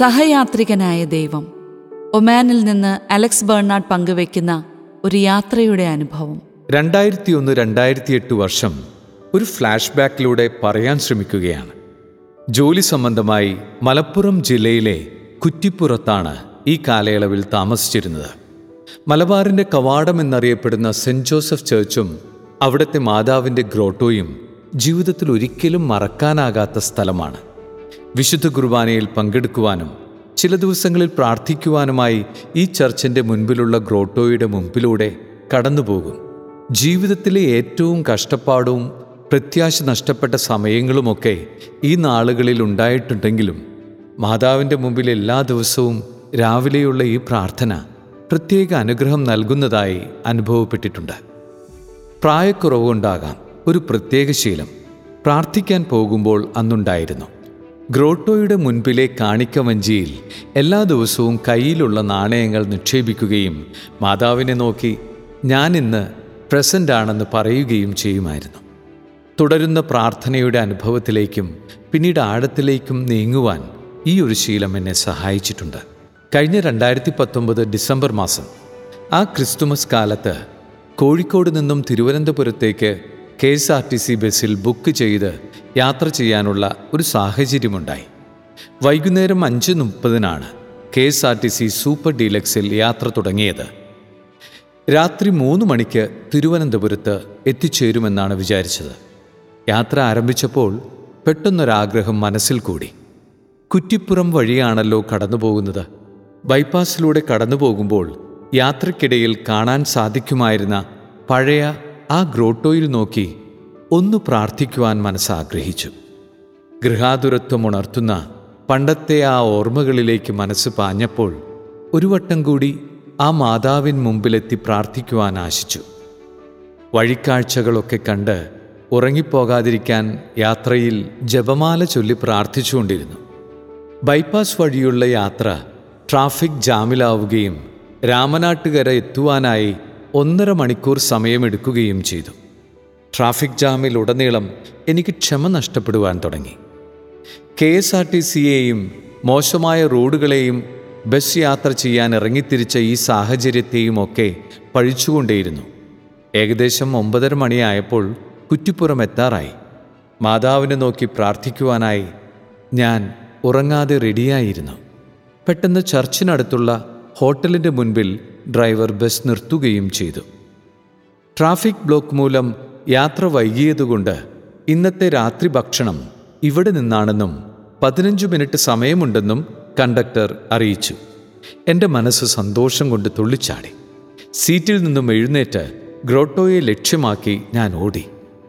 സഹയാത്രികനായ ദൈവം ഒമാനിൽ നിന്ന് അലക്സ് ബേർണാഡ് പങ്കുവെക്കുന്ന ഒരു യാത്രയുടെ അനുഭവം. രണ്ടായിരത്തി ഒന്ന് രണ്ടായിരത്തി എട്ട് വർഷം ഒരു ഫ്ലാഷ് ബാക്കിലൂടെ പറയാൻ ശ്രമിക്കുകയാണ്. ജോലി സംബന്ധമായി മലപ്പുറം ജില്ലയിലെ കുറ്റിപ്പുറത്താണ് ഈ കാലയളവിൽ താമസിച്ചിരുന്നത്. മലബാറിന്റെ കവാടം എന്നറിയപ്പെടുന്ന സെന്റ് ജോസഫ് ചേർച്ചും അവിടുത്തെ മാതാവിന്റെ ഗ്രോട്ടോയും ജീവിതത്തിൽ ഒരിക്കലും മറക്കാനാകാത്ത സ്ഥലമാണ്. വിശുദ്ധ കുർബാനയിൽ പങ്കെടുക്കുവാനും ചില ദിവസങ്ങളിൽ പ്രാർത്ഥിക്കുവാനുമായി ഈ ചർച്ചിന്റെ മുൻപിലുള്ള ഗ്രോട്ടോയുടെ മുമ്പിലൂടെ കടന്നുപോകും. ജീവിതത്തിലെ ഏറ്റവും കഷ്ടപ്പാടും പ്രത്യാശ നഷ്ടപ്പെട്ട സമയങ്ങളുമൊക്കെ ഈ നാളുകളിൽ ഉണ്ടായിട്ടുണ്ടെങ്കിലും മാതാവിന്റെ മുമ്പിൽ എല്ലാ ദിവസവും രാവിലെയുള്ള ഈ പ്രാർത്ഥന പ്രത്യേക അനുഗ്രഹം നൽകുന്നതായി അനുഭവപ്പെട്ടിട്ടുണ്ട്. പ്രായക്കുറവുണ്ടാകാം. ഒരു പ്രത്യേക ശീലം. പ്രാർത്ഥിക്കാൻ പോകുമ്പോൾ അന്നുണ്ടായിരുന്നു. ഗ്രോട്ടോയുടെ മുൻപിലെ കാണിക്കവഞ്ചിയിൽ എല്ലാ ദിവസവും കയ്യിലുള്ള നാണയങ്ങൾ നിക്ഷേപിക്കുകയും മാതാവിനെ നോക്കി ഞാൻ ഇന്ന് പ്രസന്റ് ആണെന്ന് പറയുകയും ചെയ്യുമായിരുന്നു. തുടരുന്ന പ്രാർത്ഥനയുടെ അനുഭവത്തിലേക്കും പിന്നീട് ആഴത്തിലേക്കും നീങ്ങുവാൻ ഈ ഒരു ശീലം എന്നെ സഹായിച്ചിട്ടുണ്ട്. കഴിഞ്ഞ രണ്ടായിരത്തി പത്തൊമ്പത് ഡിസംബർ മാസം ആ ക്രിസ്തുമസ് കാലത്ത് കോഴിക്കോട് നിന്നും തിരുവനന്തപുരത്തേക്ക് K S R T C ബസ്സിൽ ബുക്ക് ചെയ്ത് യാത്ര ചെയ്യാനുള്ള ഒരു സാഹചര്യമുണ്ടായി. വൈകുന്നേരം അഞ്ച് മുപ്പതിനാണ് K S R T C super ഡീലക്സിൽ യാത്ര തുടങ്ങിയത്. രാത്രി മൂന്ന് മണിക്ക് തിരുവനന്തപുരത്ത് എത്തിച്ചേരുമെന്നാണ് വിചാരിച്ചത്. യാത്ര ആരംഭിച്ചപ്പോൾ പെട്ടെന്നൊരാഗ്രഹം മനസ്സിൽ കൂടി. കുറ്റിപ്പുറം വഴിയാണല്ലോ കടന്നുപോകുന്നത്. ബൈപ്പാസിലൂടെ കടന്നു പോകുമ്പോൾ യാത്രക്കിടയിൽ കാണാൻ സാധിക്കുമായിരുന്ന പഴയ ആ ഗ്രോട്ടോയിൽ നോക്കി ഒന്ന് പ്രാർത്ഥിക്കുവാൻ മനസ്സാഗ്രഹിച്ചു. ഗൃഹാതുരത്വം ഉണർത്തുന്ന പണ്ടത്തെ ആ ഓർമ്മകളിലേക്ക് മനസ്സ് പാഞ്ഞപ്പോൾ ഒരു വട്ടം കൂടി ആ മാതാവിൻ മുമ്പിലെത്തി പ്രാർത്ഥിക്കുവാൻ ആശിച്ചു. വഴിക്കാഴ്ചകളൊക്കെ കണ്ട് ഉറങ്ങിപ്പോകാതിരിക്കാൻ യാത്രയിൽ ജപമാല ചൊല്ലി പ്രാർത്ഥിച്ചുകൊണ്ടിരുന്നു. ബൈപ്പാസ് വഴിയുള്ള യാത്ര ട്രാഫിക് ജാമിലാവുകയും രാമനാട്ടുകര എത്തുവാനായി ഒന്നര മണിക്കൂർ സമയമെടുക്കുകയും ചെയ്തു. ട്രാഫിക് ജാമിൽ ഉടനീളം എനിക്ക് ക്ഷമ നഷ്ടപ്പെടുവാൻ തുടങ്ങി. കെ എസ് ആർ ടി സിയെയും മോശമായ റോഡുകളെയും ബസ് യാത്ര ചെയ്യാൻ ഇറങ്ങിത്തിരിച്ച ഈ സാഹചര്യത്തെയും ഒക്കെ പഴിച്ചുകൊണ്ടേയിരുന്നു. ഏകദേശം ഒമ്പതര മണിയായപ്പോൾ കുറ്റിപ്പുറം എത്താറായി. മാതാവിനെ നോക്കി പ്രാർത്ഥിക്കുവാനായി ഞാൻ ഉറങ്ങാതെ റെഡിയായിരുന്നു. പെട്ടെന്ന് ചർച്ചിനടുത്തുള്ള ഹോട്ടലിന്റെ മുൻപിൽ ഡ്രൈവർ ബസ് നിർത്തുകയും ചെയ്തു. ട്രാഫിക് ബ്ലോക്ക് മൂലം യാത്ര വൈകിയതുകൊണ്ട് ഇന്നത്തെ രാത്രി ഭക്ഷണം ഇവിടെ നിന്നാണെന്നും പതിനഞ്ച് മിനിറ്റ് സമയമുണ്ടെന്നും കണ്ടക്ടർ അറിയിച്ചു. എന്റെ മനസ്സ് സന്തോഷം കൊണ്ട് തുള്ളിച്ചാടി. സീറ്റിൽ നിന്നും എഴുന്നേറ്റ് ഗ്രോട്ടോയെ ലക്ഷ്യമാക്കി ഞാൻ ഓടി.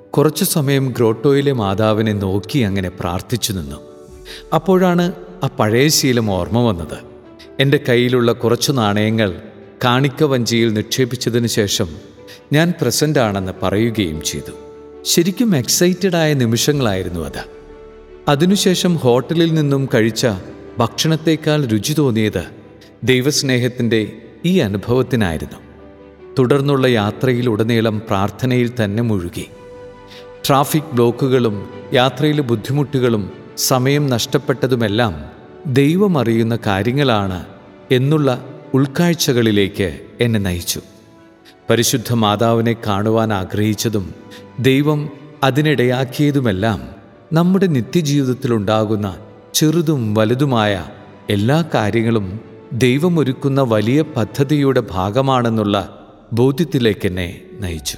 കുറച്ചു സമയം ഗ്രോട്ടോയിലെ മാതാവിനെ നോക്കി അങ്ങനെ പ്രാർത്ഥിച്ചു നിന്നു. അപ്പോഴാണ് ആ പഴയ ശീലം ഓർമ്മ വന്നത്. എന്റെ കയ്യിലുള്ള കുറച്ചു നാണയങ്ങൾ കാണിക്ക വഞ്ചിയിൽ നിക്ഷേപിച്ചതിന് ശേഷം ഞാൻ പ്രസന്റ് ആണെന്ന് പറയുകയും ചെയ്തു. ശരിക്കും എക്സൈറ്റഡ് ആയ നിമിഷങ്ങളായിരുന്നു അത്. അതിനുശേഷം ഹോട്ടലിൽ നിന്നും കഴിച്ച ഭക്ഷണത്തേക്കാൾ രുചി തോന്നിയത് ദൈവസ്നേഹത്തിന്റെ ഈ അനുഭവത്തിനായിരുന്നു. തുടർന്നുള്ള യാത്രയിൽ ഉടനീളം പ്രാർത്ഥനയിൽ തന്നെ മുഴുകി. ട്രാഫിക് ബ്ലോക്കുകളും യാത്രയിലെ ബുദ്ധിമുട്ടുകളും സമയം നഷ്ടപ്പെട്ടതുമെല്ലാം ദൈവമറിയുന്ന കാര്യങ്ങളാണ് എന്നുള്ള ഉൾക്കാഴ്ചകളിലേക്ക് എന്നെ നയിച്ചു. പരിശുദ്ധ മാതാവിനെ കാണുവാൻ ആഗ്രഹിച്ചതും ദൈവം അതിനിടയാക്കിയതുമെല്ലാം നമ്മുടെ നിത്യജീവിതത്തിലുണ്ടാകുന്ന ചെറുതും വലുതുമായ എല്ലാ കാര്യങ്ങളും ദൈവമൊരുക്കുന്ന വലിയ പദ്ധതിയുടെ ഭാഗമാണെന്നുള്ള ബോധ്യത്തിലേക്കെന്നെ നയിച്ചു.